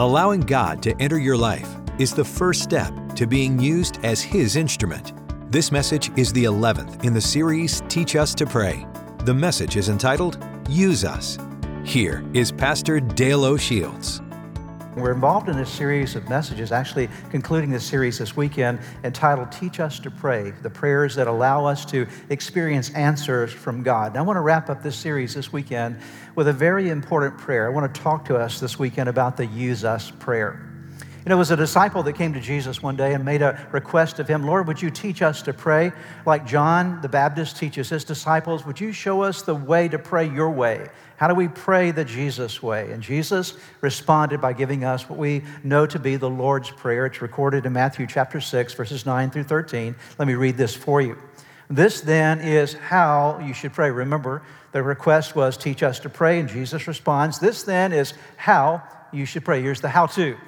Allowing God to enter your life is the first step to being used as His instrument. This message is the 11th in the series Teach Us to Pray. The message is entitled Use Us. Here is Pastor Dale O'Shields. We're involved in a series of messages, actually concluding this series this weekend entitled Teach Us to Pray, the prayers that allow us to experience answers from God. And I want to wrap up this series this weekend with a very important prayer. I want to talk to us this weekend about the Use Us prayer. You know, it was a disciple that came to Jesus one day and made a request of him Lord, would you teach us to pray like John the Baptist teaches his disciples? Would you show us the way to pray your way? How do we pray the Jesus way? And Jesus responded by giving us what we know to be the Lord's Prayer. It's recorded in Matthew chapter 6, verses 9 through 13. Let me read this for you. This then is how you should pray. Remember, the request was teach us to pray, and Jesus responds, This then is how you should pray. Here's the how to.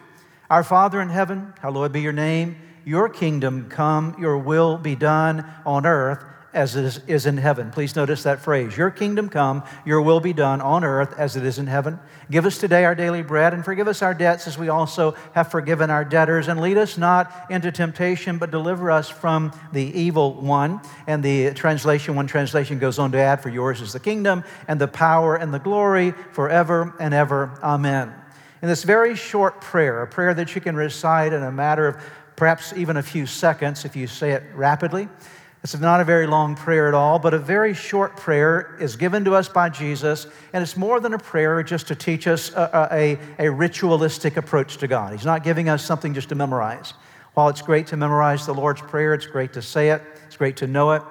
Our Father in heaven, hallowed be your name. Your kingdom come, your will be done on earth as it is in heaven. Please notice that phrase Your kingdom come, your will be done on earth as it is in heaven. Give us today our daily bread and forgive us our debts as we also have forgiven our debtors. And lead us not into temptation, but deliver us from the evil one. And the translation, one translation goes on to add, For yours is the kingdom and the power and the glory forever and ever. Amen. In this very short prayer, a prayer that you can recite in a matter of perhaps even a few seconds if you say it rapidly. It's not a very long prayer at all, but a very short prayer is given to us by Jesus, and it's more than a prayer just to teach us a, a, a, ritualistic approach to God. He's not giving us something just to memorize. While it's great to memorize the Lord's Prayer, it's great to say it, it's great to know it.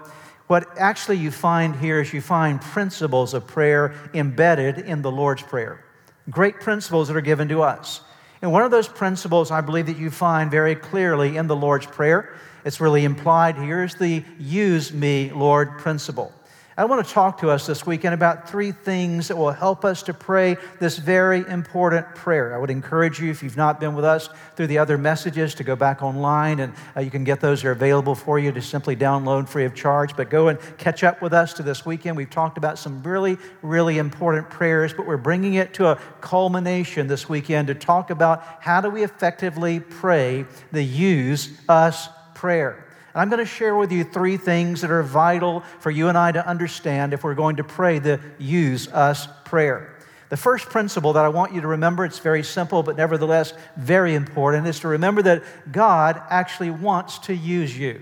What actually you find here is you find principles of prayer embedded in the Lord's Prayer. Great principles that are given to us. And one of those principles I believe that you find very clearly in the Lord's Prayer it's really implied here is the use me, Lord principle. I want to talk to us this weekend about three things that will help us to pray this very important prayer. I would encourage you, if you've not been with us through the other messages, to go back online and uh, you can get those. They're available for you to simply download free of charge. But go and catch up with us to this weekend. We've talked about some really, really important prayers, but we're bringing it to a culmination this weekend to talk about how do we effectively pray the use us prayer. And I'm going to share with you three things that are vital for you and I to understand if we're going to pray the use us prayer. The first principle that I want you to remember, it's very simple, but nevertheless very important, is to remember that God actually wants to use you.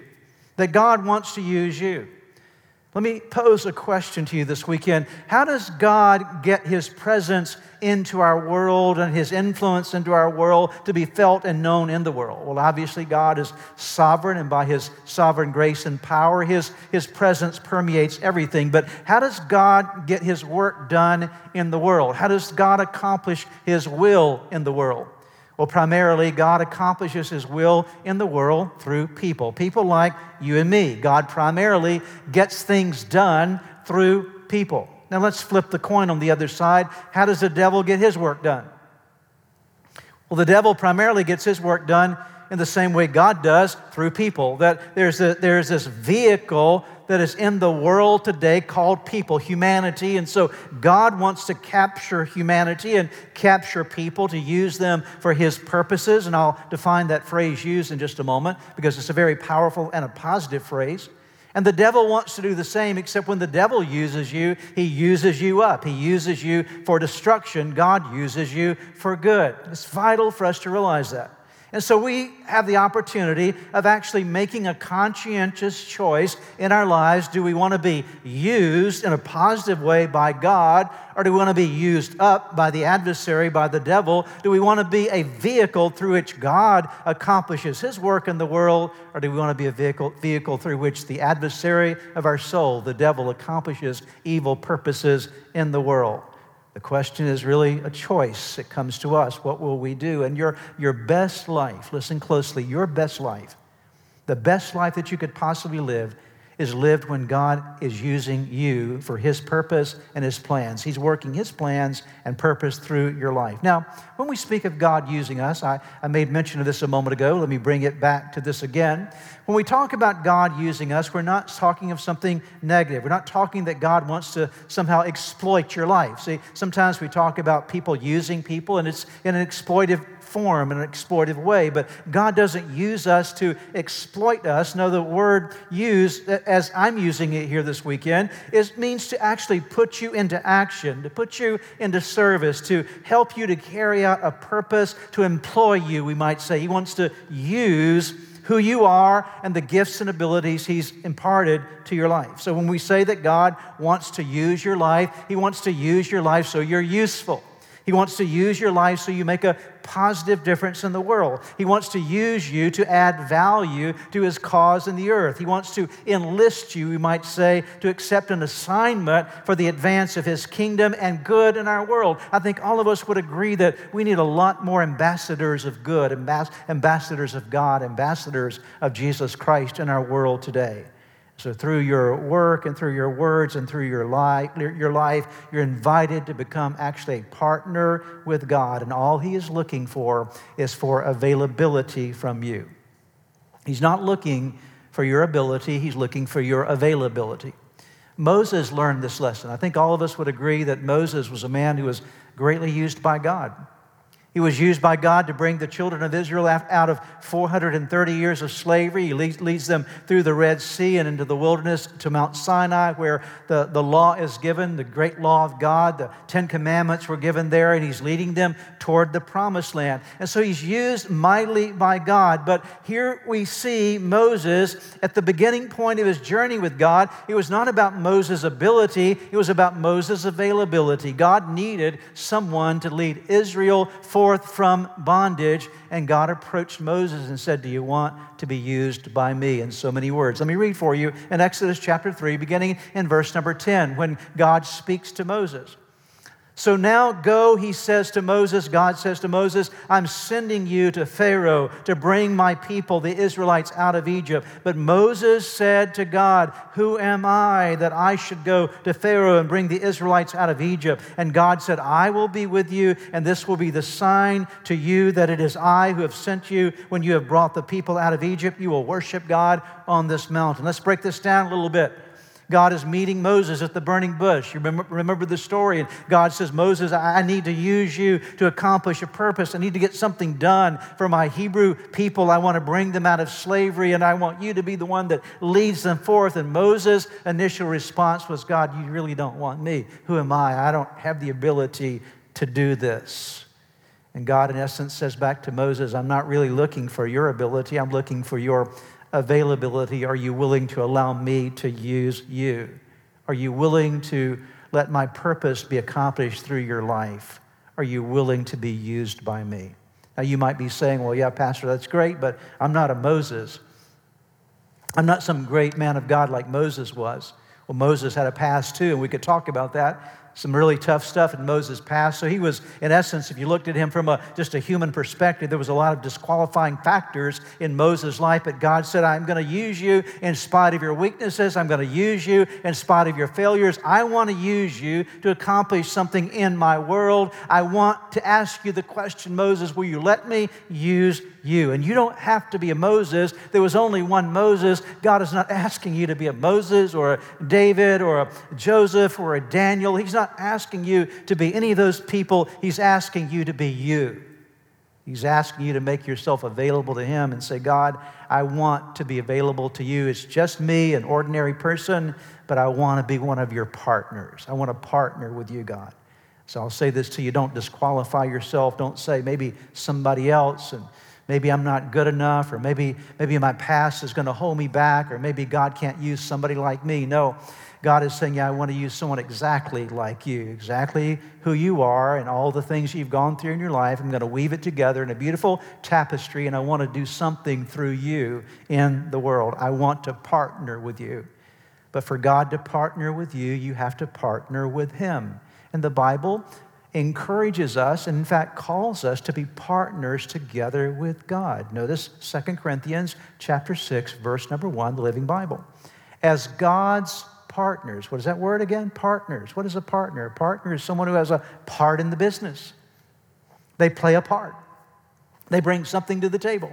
That God wants to use you. Let me pose a question to you this weekend. How does God get His presence into our world and His influence into our world to be felt and known in the world? Well, obviously, God is sovereign, and by His sovereign grace and power, His, His presence permeates everything. But how does God get His work done in the world? How does God accomplish His will in the world? Well, primarily, God accomplishes His will in the world through people. People like you and me. God primarily gets things done through people. Now, let's flip the coin on the other side. How does the devil get his work done? Well, the devil primarily gets his work done in the same way God does through people. That there's, a, there's this vehicle that is in the world today called people, humanity. And so God wants to capture humanity and capture people to use them for His purposes. And I'll define that phrase used in just a moment because it's a very powerful and a positive phrase. And the devil wants to do the same, except when the devil uses you, he uses you up. He uses you for destruction. God uses you for good. It's vital for us to realize that. And so we have the opportunity of actually making a conscientious choice in our lives. Do we want to be used in a positive way by God, or do we want to be used up by the adversary, by the devil? Do we want to be a vehicle through which God accomplishes his work in the world, or do we want to be a vehicle, vehicle through which the adversary of our soul, the devil, accomplishes evil purposes in the world? The question is really a choice. It comes to us. What will we do? And your, your best life, listen closely, your best life, the best life that you could possibly live, is lived when God is using you for His purpose and His plans. He's working His plans and purpose through your life. Now, when we speak of God using us, I, I made mention of this a moment ago. Let me bring it back to this again. When we talk about God using us, we're not talking of something negative. We're not talking that God wants to somehow exploit your life. See, sometimes we talk about people using people, and it's in an exploitive form in an exploitive way, but God doesn't use us to exploit us. No, the word use, as I'm using it here this weekend, is means to actually put you into action, to put you into service, to help you to carry out a purpose, to employ you, we might say. He wants to use who you are and the gifts and abilities He's imparted to your life. So when we say that God wants to use your life, He wants to use your life so you're useful. He wants to use your life so you make a positive difference in the world. He wants to use you to add value to his cause in the earth. He wants to enlist you, we might say, to accept an assignment for the advance of his kingdom and good in our world. I think all of us would agree that we need a lot more ambassadors of good, ambassadors of God, ambassadors of Jesus Christ in our world today. So, through your work and through your words and through your life, your life, you're invited to become actually a partner with God. And all He is looking for is for availability from you. He's not looking for your ability, He's looking for your availability. Moses learned this lesson. I think all of us would agree that Moses was a man who was greatly used by God. He was used by God to bring the children of Israel out of 430 years of slavery. He leads them through the Red Sea and into the wilderness to Mount Sinai, where the, the law is given, the great law of God. The Ten Commandments were given there, and he's leading them toward the promised land. And so he's used mightily by God. But here we see Moses at the beginning point of his journey with God. It was not about Moses' ability, it was about Moses' availability. God needed someone to lead Israel forward forth from bondage. And God approached Moses and said, Do you want to be used by me? In so many words. Let me read for you in Exodus chapter 3, beginning in verse number 10, when God speaks to Moses. So now go, he says to Moses, God says to Moses, I'm sending you to Pharaoh to bring my people, the Israelites, out of Egypt. But Moses said to God, Who am I that I should go to Pharaoh and bring the Israelites out of Egypt? And God said, I will be with you, and this will be the sign to you that it is I who have sent you. When you have brought the people out of Egypt, you will worship God on this mountain. Let's break this down a little bit. God is meeting Moses at the burning bush. You remember, remember the story. And God says, Moses, I need to use you to accomplish a purpose. I need to get something done for my Hebrew people. I want to bring them out of slavery, and I want you to be the one that leads them forth. And Moses' initial response was, God, you really don't want me. Who am I? I don't have the ability to do this. And God, in essence, says back to Moses, I'm not really looking for your ability, I'm looking for your availability are you willing to allow me to use you? Are you willing to let my purpose be accomplished through your life? Are you willing to be used by me? Now, you might be saying, well, yeah, Pastor, that's great, but I'm not a Moses. I'm not some great man of God like Moses was. Well, Moses had a past too, and we could talk about that some really tough stuff in Moses' past. So he was, in essence, if you looked at him from a, just a human perspective, there was a lot of disqualifying factors in Moses' life. But God said, I'm going to use you in spite of your weaknesses. I'm going to use you in spite of your failures. I want to use you to accomplish something in my world. I want to ask you the question, Moses, will you let me use you. And you don't have to be a Moses. There was only one Moses. God is not asking you to be a Moses or a David or a Joseph or a Daniel. He's not asking you to be any of those people. He's asking you to be you. He's asking you to make yourself available to Him and say, God, I want to be available to you. It's just me, an ordinary person, but I want to be one of your partners. I want to partner with you, God. So I'll say this to you don't disqualify yourself. Don't say maybe somebody else and maybe I'm not good enough, or maybe, maybe my past is going to hold me back, or maybe God can't use somebody like me. No, God is saying, Yeah, I want to use someone exactly like you, exactly who you are, and all the things you've gone through in your life. I'm going to weave it together in a beautiful tapestry, and I want to do something through you in the world. I want to partner with you. But for God to partner with you, you have to partner with Him. And the Bible encourages us and in fact calls us to be partners together with God. Notice 2 Corinthians chapter 6 verse number 1 the Living Bible. as God's partners. What is that word again? Partners. What is a partner? A partner is someone who has a part in the business. They play a part, they bring something to the table.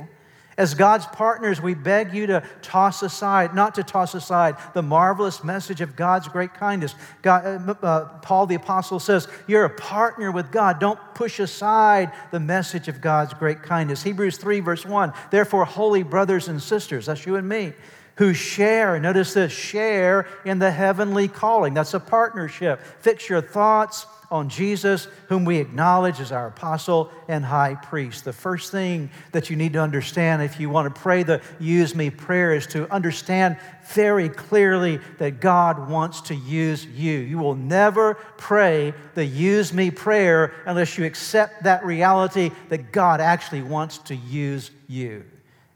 As God's partners, we beg you to toss aside, not to toss aside the marvelous message of God's great kindness. God, uh, uh, Paul the Apostle says, You're a partner with God. Don't push aside the message of God's great kindness. Hebrews 3, verse 1 Therefore, holy brothers and sisters, that's you and me, who share, notice this, share in the heavenly calling. That's a partnership. Fix your thoughts on Jesus, whom we acknowledge as our apostle and high priest. The first thing that you need to understand if you want to pray the use me prayer is to understand very clearly that God wants to use you. You will never pray the use me prayer unless you accept that reality that God actually wants to use you.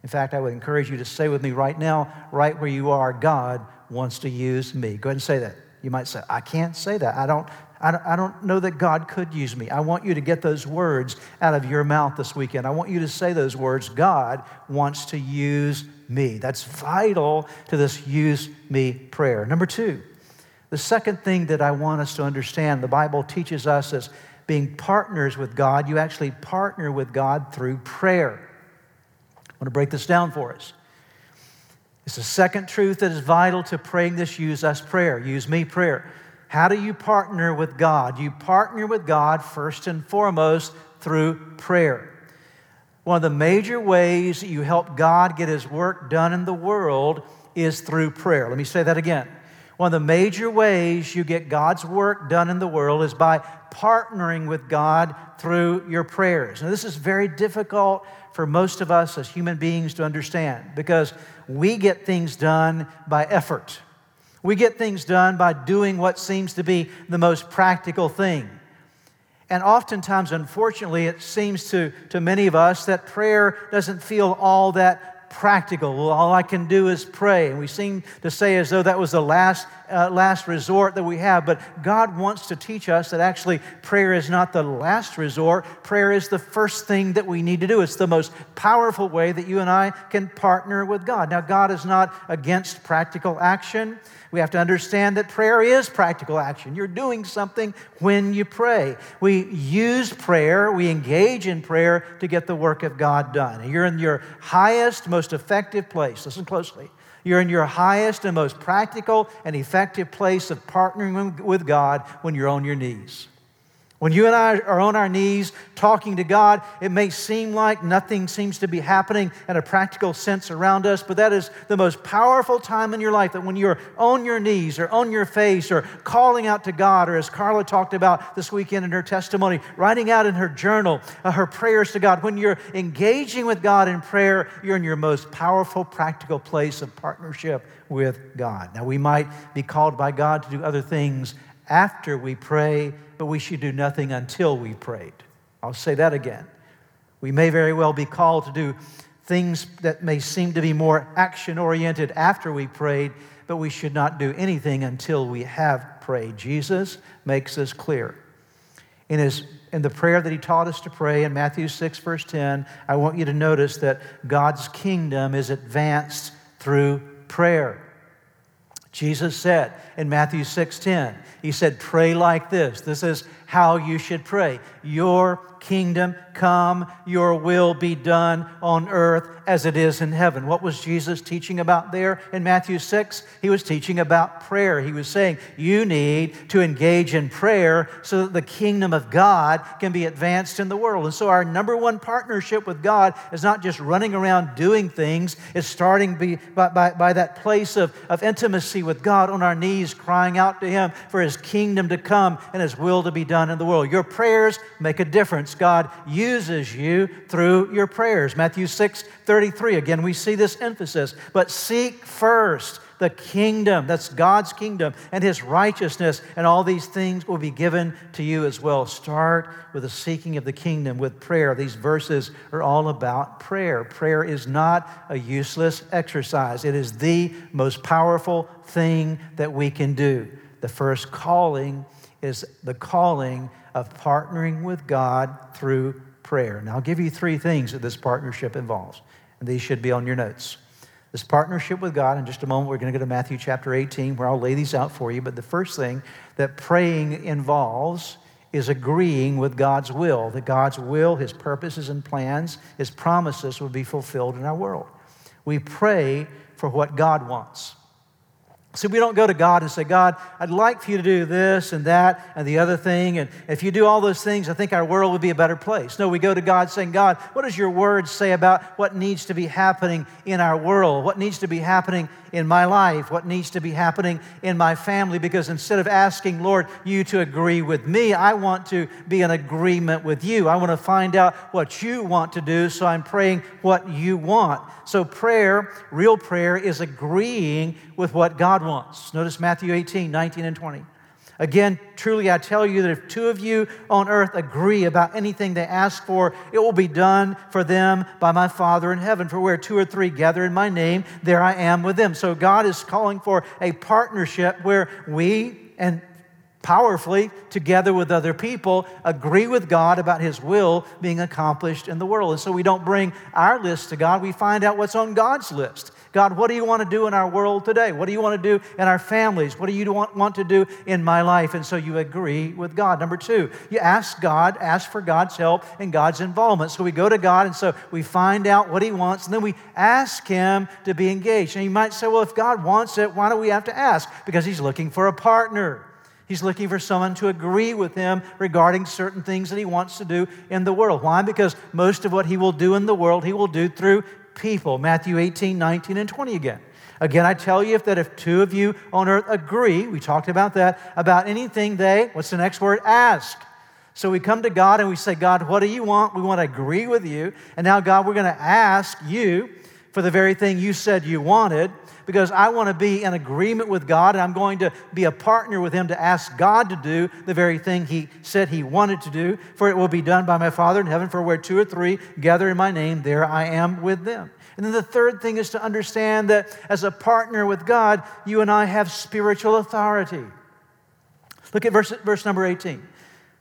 In fact, I would encourage you to say with me right now, right where you are, God wants to use me. Go ahead and say that. You might say, I can't say that. I don't, I don't know that God could use me. I want you to get those words out of your mouth this weekend. I want you to say those words God wants to use me. That's vital to this use me prayer. Number two, the second thing that I want us to understand the Bible teaches us as being partners with God, you actually partner with God through prayer. I want to break this down for us. It's the second truth that is vital to praying this use us prayer, use me prayer. How do you partner with God? You partner with God first and foremost through prayer. One of the major ways that you help God get His work done in the world is through prayer. Let me say that again. One of the major ways you get God's work done in the world is by partnering with God through your prayers. Now, this is very difficult for most of us as human beings to understand because we get things done by effort. We get things done by doing what seems to be the most practical thing. And oftentimes, unfortunately, it seems to, to many of us that prayer doesn't feel all that practical. Well, all I can do is pray. And we seem to say as though that was the last, uh, last resort that we have. But God wants to teach us that actually prayer is not the last resort. Prayer is the first thing that we need to do. It's the most powerful way that you and I can partner with God. Now, God is not against practical action. We have to understand that prayer is practical action. You're doing something when you pray. We use prayer, we engage in prayer to get the work of God done. You're in your highest, most effective place. Listen closely. You're in your highest and most practical and effective place of partnering with God when you're on your knees. When you and I are on our knees talking to God, it may seem like nothing seems to be happening in a practical sense around us, but that is the most powerful time in your life that when you're on your knees or on your face or calling out to God, or as Carla talked about this weekend in her testimony, writing out in her journal uh, her prayers to God, when you're engaging with God in prayer, you're in your most powerful, practical place of partnership with God. Now, we might be called by God to do other things after we pray but we should do nothing until we prayed. I'll say that again. We may very well be called to do things that may seem to be more action oriented after we prayed, but we should not do anything until we have prayed. Jesus makes this clear. In, his, in the prayer that he taught us to pray in Matthew 6, verse 10, I want you to notice that God's kingdom is advanced through prayer. Jesus said in Matthew 6:10, he said, "Pray like this. This is how you should pray. Your kingdom come, your will be done on earth as it is in heaven. What was Jesus teaching about there in Matthew 6? He was teaching about prayer. He was saying, You need to engage in prayer so that the kingdom of God can be advanced in the world. And so, our number one partnership with God is not just running around doing things, it's starting by, by, by that place of, of intimacy with God on our knees, crying out to Him for His kingdom to come and His will to be done in the world. Your prayers make a difference. God uses you through your prayers. Matthew 6 33, again, we see this emphasis. But seek first the kingdom, that's God's kingdom, and his righteousness, and all these things will be given to you as well. Start with the seeking of the kingdom with prayer. These verses are all about prayer. Prayer is not a useless exercise, it is the most powerful thing that we can do. The first calling is the calling of partnering with God through prayer. Now, I'll give you three things that this partnership involves, and these should be on your notes. This partnership with God, in just a moment, we're going to go to Matthew chapter 18, where I'll lay these out for you. But the first thing that praying involves is agreeing with God's will, that God's will, His purposes and plans, His promises will be fulfilled in our world. We pray for what God wants. So we don't go to God and say, God, I'd like for you to do this and that and the other thing. And if you do all those things, I think our world would be a better place. No, we go to God saying, God, what does your word say about what needs to be happening in our world? What needs to be happening in my life? What needs to be happening in my family? Because instead of asking, Lord, you to agree with me, I want to be in agreement with you. I want to find out what you want to do. So I'm praying what you want. So prayer, real prayer, is agreeing with what God wants. Notice Matthew 18, 19, and 20. Again, truly I tell you that if two of you on earth agree about anything they ask for, it will be done for them by my Father in heaven. For where two or three gather in my name, there I am with them. So God is calling for a partnership where we and powerfully, together with other people, agree with God about His will being accomplished in the world. And so we don't bring our list to God, we find out what's on God's list. God, what do you want to do in our world today? What do you want to do in our families? What do you want, want to do in my life? And so you agree with God. Number two, you ask God, ask for God's help and God's involvement. So we go to God and so we find out what He wants and then we ask Him to be engaged. And you might say, well, if God wants it, why do we have to ask? Because He's looking for a partner. He's looking for someone to agree with him regarding certain things that he wants to do in the world. Why? Because most of what he will do in the world, he will do through people. Matthew 18, 19, and 20 again. Again, I tell you if that if two of you on earth agree, we talked about that, about anything they, what's the next word? Ask. So we come to God and we say, God, what do you want? We want to agree with you. And now, God, we're going to ask you for the very thing you said you wanted because I want to be in agreement with God and I'm going to be a partner with Him to ask God to do the very thing He said He wanted to do. For it will be done by my Father in heaven, for where two or three gather in my name, there I am with them. And then the third thing is to understand that as a partner with God, you and I have spiritual authority. Look at verse, verse number 18.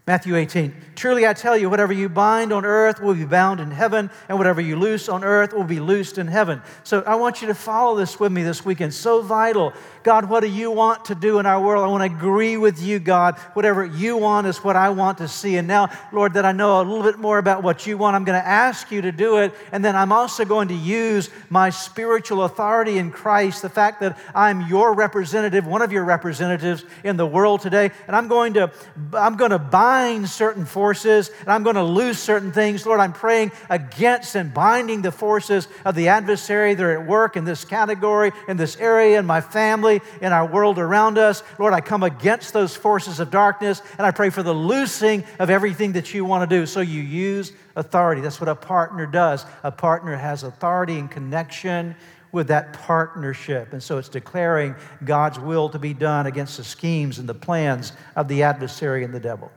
Matthew 18. Truly I tell you, whatever you bind on earth will be bound in heaven, and whatever you loose on earth will be loosed in heaven. So I want you to follow this with me this weekend. So vital. God, what do you want to do in our world? I want to agree with you, God. Whatever you want is what I want to see. And now, Lord, that I know a little bit more about what you want, I'm going to ask you to do it. And then I'm also going to use my spiritual authority in Christ, the fact that I'm your representative, one of your representatives in the world today. And I'm going to, I'm going to bind certain forces and I'm going to lose certain things. Lord, I'm praying against and binding the forces of the adversary that are at work in this category, in this area, in my family, in our world around us. Lord, I come against those forces of darkness and I pray for the loosing of everything that you want to do. So you use authority. That's what a partner does. A partner has authority and connection with that partnership. And so it's declaring God's will to be done against the schemes and the plans of the adversary and the devil.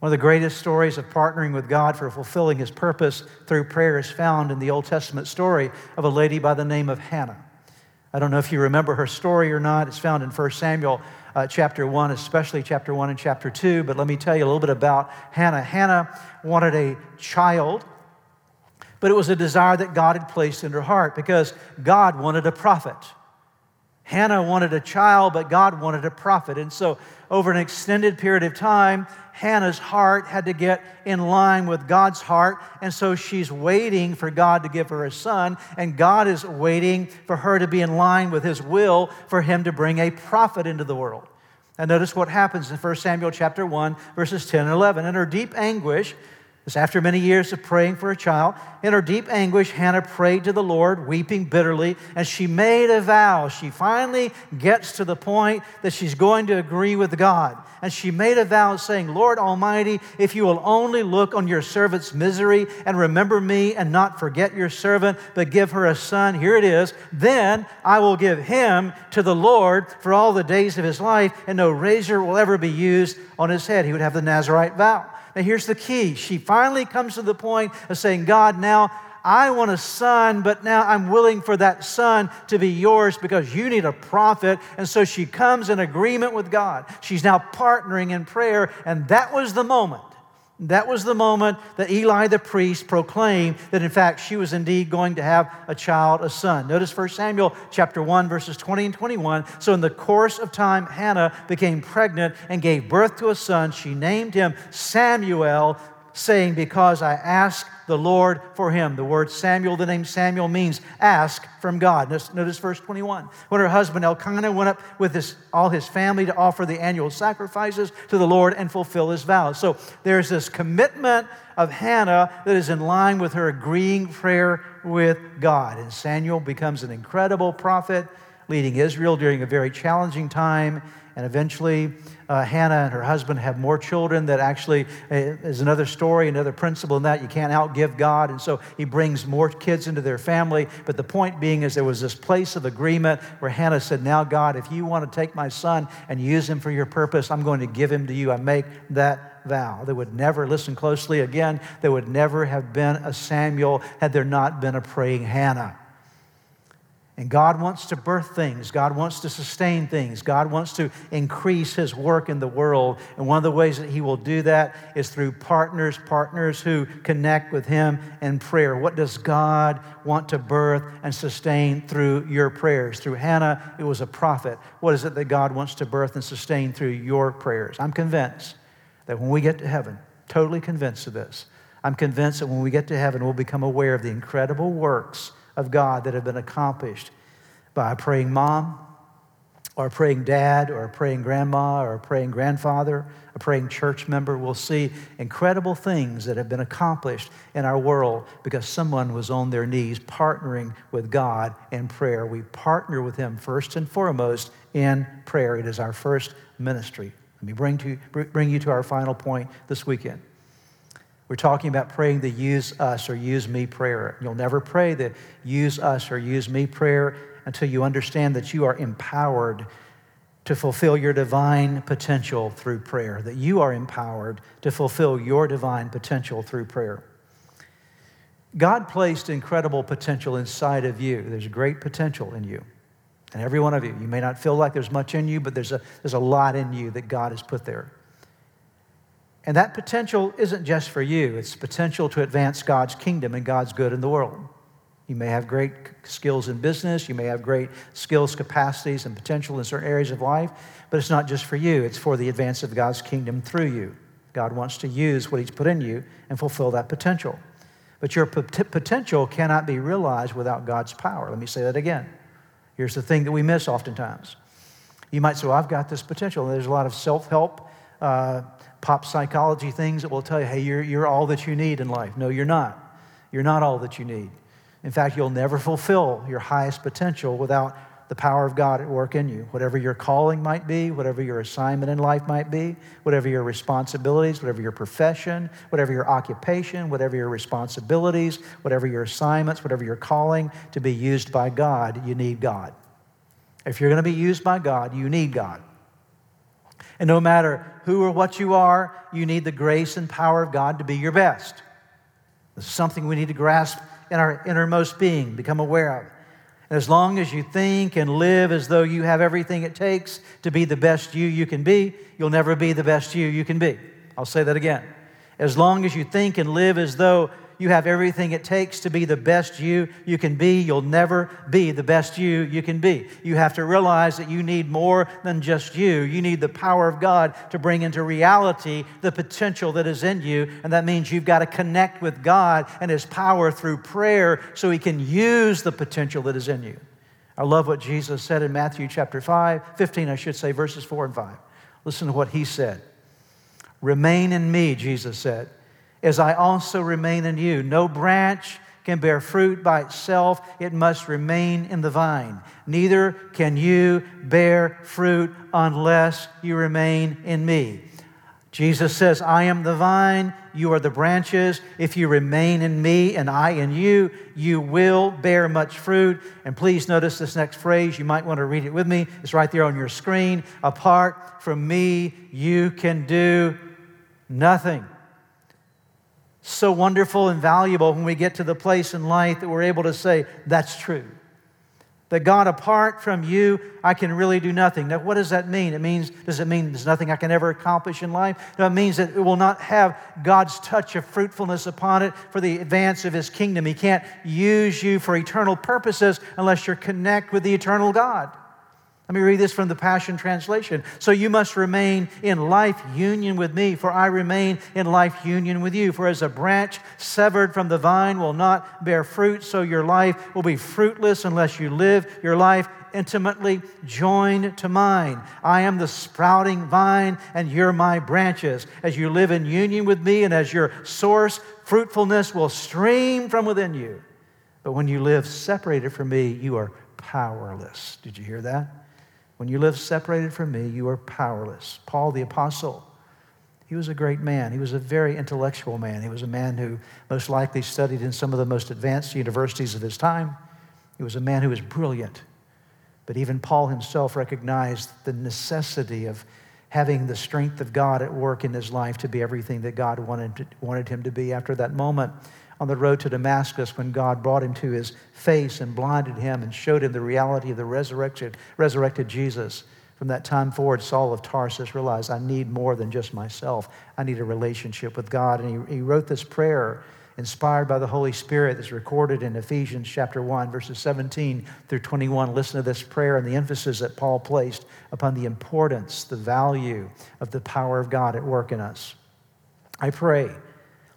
One of the greatest stories of partnering with God for fulfilling his purpose through prayer is found in the Old Testament story of a lady by the name of Hannah. I don't know if you remember her story or not. It's found in 1 Samuel uh, chapter 1, especially chapter 1 and chapter 2. But let me tell you a little bit about Hannah. Hannah wanted a child, but it was a desire that God had placed in her heart because God wanted a prophet. Hannah wanted a child, but God wanted a prophet. And so, over an extended period of time, Hannah's heart had to get in line with God's heart. And so she's waiting for God to give her a son. And God is waiting for her to be in line with his will for him to bring a prophet into the world. And notice what happens in 1 Samuel chapter 1, verses 10 and 11. In her deep anguish, this after many years of praying for a child, in her deep anguish, Hannah prayed to the Lord, weeping bitterly, and she made a vow. She finally gets to the point that she's going to agree with God. And she made a vow saying, Lord Almighty, if you will only look on your servant's misery and remember me and not forget your servant, but give her a son, here it is, then I will give him to the Lord for all the days of his life, and no razor will ever be used on his head. He would have the Nazarite vow. Now, here's the key. She finally comes to the point of saying, God, now I want a son, but now I'm willing for that son to be yours because you need a prophet. And so she comes in agreement with God. She's now partnering in prayer. And that was the moment That was the moment that Eli the priest proclaimed that in fact she was indeed going to have a child, a son. Notice 1 Samuel chapter 1 verses 20 and 21. So in the course of time Hannah became pregnant and gave birth to a son. She named him Samuel, saying, Because I asked the Lord for him. The word Samuel, the name Samuel means ask from God. Notice, notice verse 21. When her husband Elkanah went up with his, all his family to offer the annual sacrifices to the Lord and fulfill his vows. So there's this commitment of Hannah that is in line with her agreeing prayer with God. And Samuel becomes an incredible prophet leading Israel during a very challenging time. And eventually, uh, Hannah and her husband have more children that actually uh, is another story, another principle in that you can't outgive God. And so he brings more kids into their family. But the point being is there was this place of agreement where Hannah said, Now, God, if you want to take my son and use him for your purpose, I'm going to give him to you. I make that vow. They would never, listen closely again, there would never have been a Samuel had there not been a praying Hannah. And God wants to birth things. God wants to sustain things. God wants to increase His work in the world. And one of the ways that He will do that is through partners, partners who connect with Him in prayer. What does God want to birth and sustain through your prayers? Through Hannah, it was a prophet. What is it that God wants to birth and sustain through your prayers? I'm convinced that when we get to heaven, totally convinced of this, I'm convinced that when we get to heaven, we'll become aware of the incredible works of God that have been accomplished by a praying mom, or a praying dad, or a praying grandma, or a praying grandfather, a praying church member. We'll see incredible things that have been accomplished in our world because someone was on their knees partnering with God in prayer. We partner with Him first and foremost in prayer. It is our first ministry. Let me bring, to, bring you to our final point this weekend. We're talking about praying the use us or use me prayer. You'll never pray the use us or use me prayer until you understand that you are empowered to fulfill your divine potential through prayer, that you are empowered to fulfill your divine potential through prayer. God placed incredible potential inside of you. There's great potential in you. And every one of you, you may not feel like there's much in you, but there's a, there's a lot in you that God has put there. And that potential isn't just for you, it's potential to advance God's kingdom and God's good in the world. You may have great skills in business, you may have great skills, capacities, and potential in certain areas of life, but it's not just for you, it's for the advance of God's kingdom through you. God wants to use what He's put in you and fulfill that potential. But your potential cannot be realized without God's power. Let me say that again. Here's the thing that we miss oftentimes. You might say, Well, I've got this potential. And There's a lot of self help uh, pop psychology things that will tell you, hey, you're, you're all that you need in life. No, you're not. You're not all that you need. In fact, you'll never fulfill your highest potential without the power of God at work in you. Whatever your calling might be, whatever your assignment in life might be, whatever your responsibilities, whatever your profession, whatever your occupation, whatever your responsibilities, whatever your assignments, whatever your calling to be used by God, you need God. If you're going to be used by God, you need God. And no matter who or what you are, you need the grace and power of God to be your best. This is something we need to grasp in our innermost being, become aware of. And as long as you think and live as though you have everything it takes to be the best you you can be, you'll never be the best you you can be. I'll say that again. As long as you think and live as though you have everything it takes to be the best you you can be. You'll never be the best you you can be. You have to realize that you need more than just you. You need the power of God to bring into reality the potential that is in you. And that means you've got to connect with God and His power through prayer so He can use the potential that is in you. I love what Jesus said in Matthew chapter 5, 15, I should say, verses 4 and 5. Listen to what He said. Remain in me, Jesus said as I also remain in you. No branch can bear fruit by itself, it must remain in the vine. Neither can you bear fruit unless you remain in me. Jesus says, I am the vine, you are the branches. If you remain in me and I in you, you will bear much fruit. And please notice this next phrase. You might want to read it with me. It's right there on your screen. Apart from me, you can do nothing so wonderful and valuable when we get to the place in life that we're able to say, That's true. That God, apart from you, I can really do nothing. Now, what does that mean? It means, does it mean there's nothing I can ever accomplish in life? No, it means that it will not have God's touch of fruitfulness upon it for the advance of His kingdom. He can't use you for eternal purposes unless you're connect with the eternal God. Let me read this from the Passion Translation. So you must remain in life union with me, for I remain in life union with you. For as a branch severed from the vine will not bear fruit, so your life will be fruitless unless you live your life intimately joined to mine. I am the sprouting vine, and you're my branches. As you live in union with me, and as your source, fruitfulness will stream from within you. But when you live separated from me, you are powerless. Did you hear that? When you live separated from me, you are powerless. Paul the Apostle, he was a great man. He was a very intellectual man. He was a man who most likely studied in some of the most advanced universities of his time. He was a man who was brilliant. But even Paul himself recognized the necessity of having the strength of God at work in his life to be everything that God wanted, to, wanted him to be after that moment on the road to Damascus when God brought him to his face and blinded him and showed him the reality of the resurrected, resurrected Jesus. From that time forward, Saul of Tarsus realized, I need more than just myself. I need a relationship with God. And he, he wrote this prayer inspired by the Holy Spirit that's recorded in Ephesians chapter 1, verses 17 through 21. Listen to this prayer and the emphasis that Paul placed upon the importance, the value of the power of God at work in us. I pray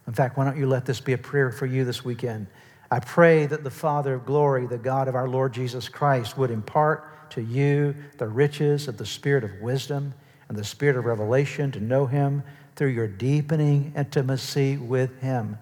in fact, why don't you let this be a prayer for you this weekend? I pray that the Father of glory, the God of our Lord Jesus Christ, would impart to you the riches of the spirit of wisdom and the spirit of revelation to know Him through your deepening intimacy with Him.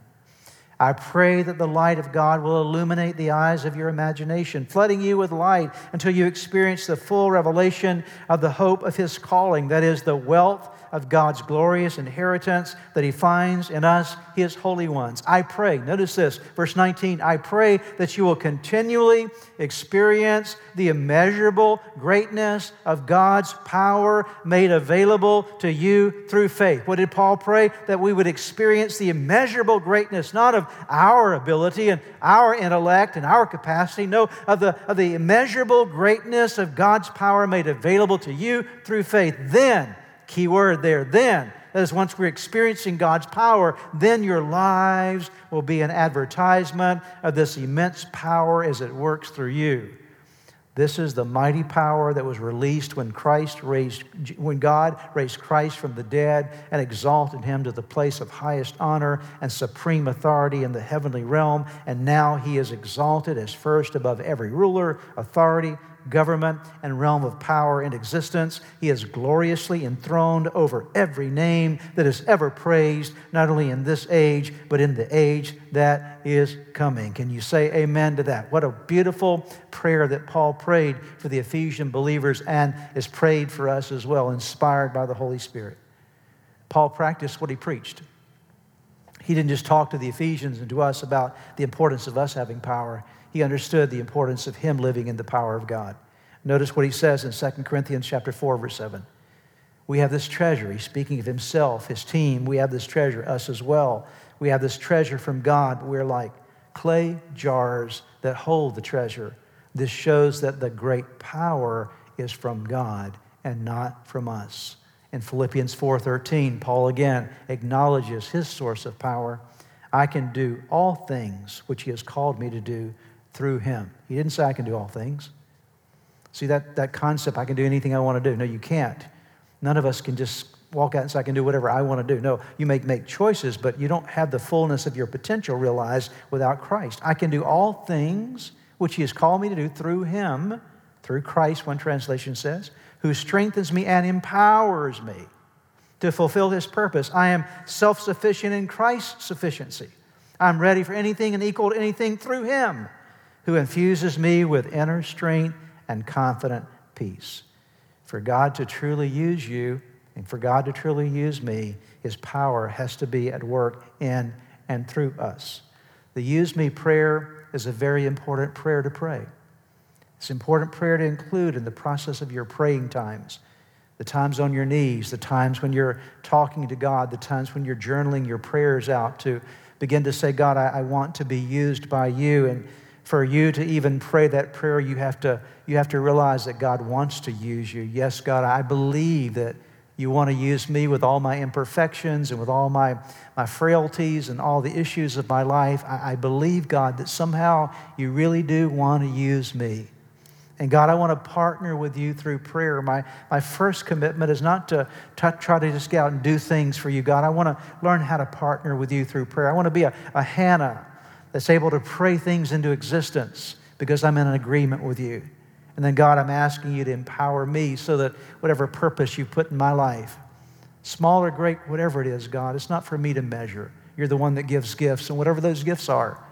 I pray that the light of God will illuminate the eyes of your imagination, flooding you with light until you experience the full revelation of the hope of His calling, that is, the wealth of God's glorious inheritance that He finds in us, His holy ones. I pray, notice this, verse 19, I pray that you will continually experience the immeasurable greatness of God's power made available to you through faith. What did Paul pray? That we would experience the immeasurable greatness, not of our ability and our intellect and our capacity, no, of the, of the immeasurable greatness of God's power made available to you through faith. Then, Key word there, then. That is, once we're experiencing God's power, then your lives will be an advertisement of this immense power as it works through you. This is the mighty power that was released when Christ raised, when God raised Christ from the dead and exalted him to the place of highest honor and supreme authority in the heavenly realm. And now he is exalted as first above every ruler, authority, government, and realm of power in existence. He is gloriously enthroned over every name that is ever praised, not only in this age, but in the age that is coming. Can you say amen to that? What a beautiful prayer that Paul prayed for the Ephesian believers and is prayed for us as well, inspired by the Holy Spirit. Paul practiced what he preached. He didn't just talk to the Ephesians and to us about the importance of us having power. He understood the importance of him living in the power of God. Notice what he says in 2 Corinthians chapter 4, verse 7. We have this treasure. He's speaking of himself, his team. We have this treasure, us as well. We have this treasure from God. We're like clay jars that hold the treasure. This shows that the great power is from God and not from us. In Philippians 4:13, Paul again acknowledges his source of power. I can do all things which he has called me to do through him. He didn't say I can do all things. See that, that concept, I can do anything I want to do. No, you can't. None of us can just walk out and say, I can do whatever I want to do. No, you may make choices, but you don't have the fullness of your potential realized without Christ. I can do all things which He has called me to do through Him, through Christ, one translation says, who strengthens me and empowers me to fulfill His purpose. I am self sufficient in Christ's sufficiency. I'm ready for anything and equal to anything through Him who infuses me with inner strength and confident peace. For God to truly use you and for God to truly use me, His power has to be at work in and through us. The use me prayer is a very important prayer to pray. It's an important prayer to include in the process of your praying times. The times on your knees, the times when you're talking to God, the times when you're journaling your prayers out to begin to say, God, I, I want to be used by you. And For you to even pray that prayer, you have to, you have to realize that God wants to use you. Yes, God, I believe that you want to use me with all my imperfections and with all my, my frailties and all the issues of my life. I, I believe, God, that somehow you really do want to use me. And God, I want to partner with you through prayer. My, my first commitment is not to t- try to just get out and do things for you, God. I want to learn how to partner with you through prayer. I want to be a, a Hannah that's able to pray things into existence because I'm in an agreement with you. And then, God, I'm asking you to empower me so that whatever purpose you put in my life, small or great, whatever it is, God, it's not for me to measure. You're the one that gives gifts, and whatever those gifts are,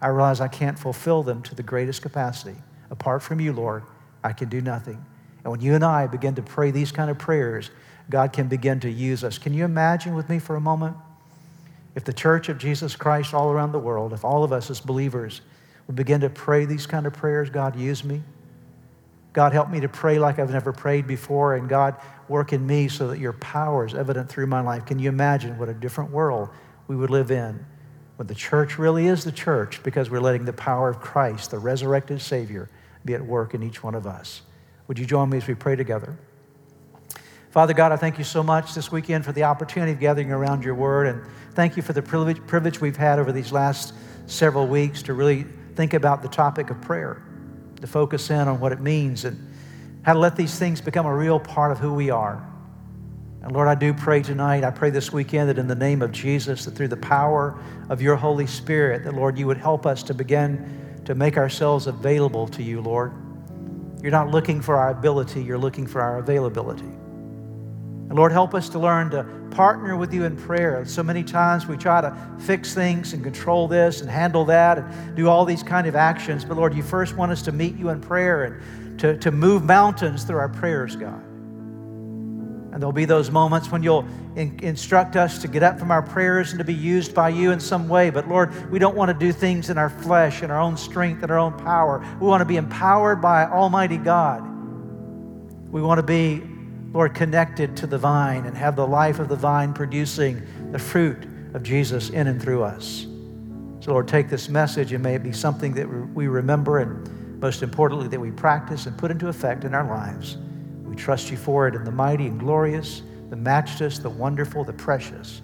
I realize I can't fulfill them to the greatest capacity. Apart from you, Lord, I can do nothing. And when you and I begin to pray these kind of prayers, God can begin to use us. Can you imagine with me for a moment? If the church of Jesus Christ all around the world, if all of us as believers would begin to pray these kind of prayers, God, use me. God, help me to pray like I've never prayed before, and God, work in me so that your power is evident through my life. Can you imagine what a different world we would live in when the church really is the church because we're letting the power of Christ, the resurrected Savior, be at work in each one of us. Would you join me as we pray together? Father God, I thank you so much this weekend for the opportunity of gathering around your word, and thank you for the privilege, we've had over these last several weeks to really think about the topic of prayer, to focus in on what it means and how to let these things become a real part of who we are. And Lord, I do pray tonight, I pray this weekend that in the name of Jesus, that through the power of your Holy Spirit, that Lord, you would help us to begin to make ourselves available to you, Lord. You're not looking for our ability, you're looking for our availability. And Lord, help us to learn to partner with you in prayer. So many times we try to fix things and control this and handle that and do all these kind of actions. But Lord, you first want us to meet you in prayer and to, to move mountains through our prayers, God. And there'll be those moments when you'll in, instruct us to get up from our prayers and to be used by you in some way. But Lord, we don't want to do things in our flesh, in our own strength, in our own power. We want to be empowered by Almighty God. We want to be, Lord, connected to the vine and have the life of the vine producing the fruit of Jesus in and through us. So, Lord, take this message and may it be something that we remember and, most importantly, that we practice and put into effect in our lives. We trust you for it in the mighty and glorious, the matchless, the wonderful, the precious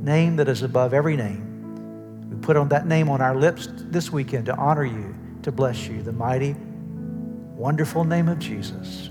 name that is above every name. We put on that name on our lips this weekend to honor you, to bless you, the mighty, wonderful name of Jesus.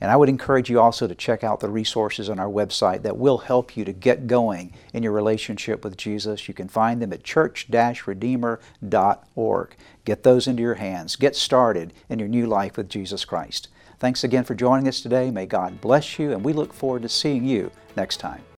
And I would encourage you also to check out the resources on our website that will help you to get going in your relationship with Jesus. You can find them at church-redeemer.org. Get those into your hands. Get started in your new life with Jesus Christ. Thanks again for joining us today. May God bless you, and we look forward to seeing you next time.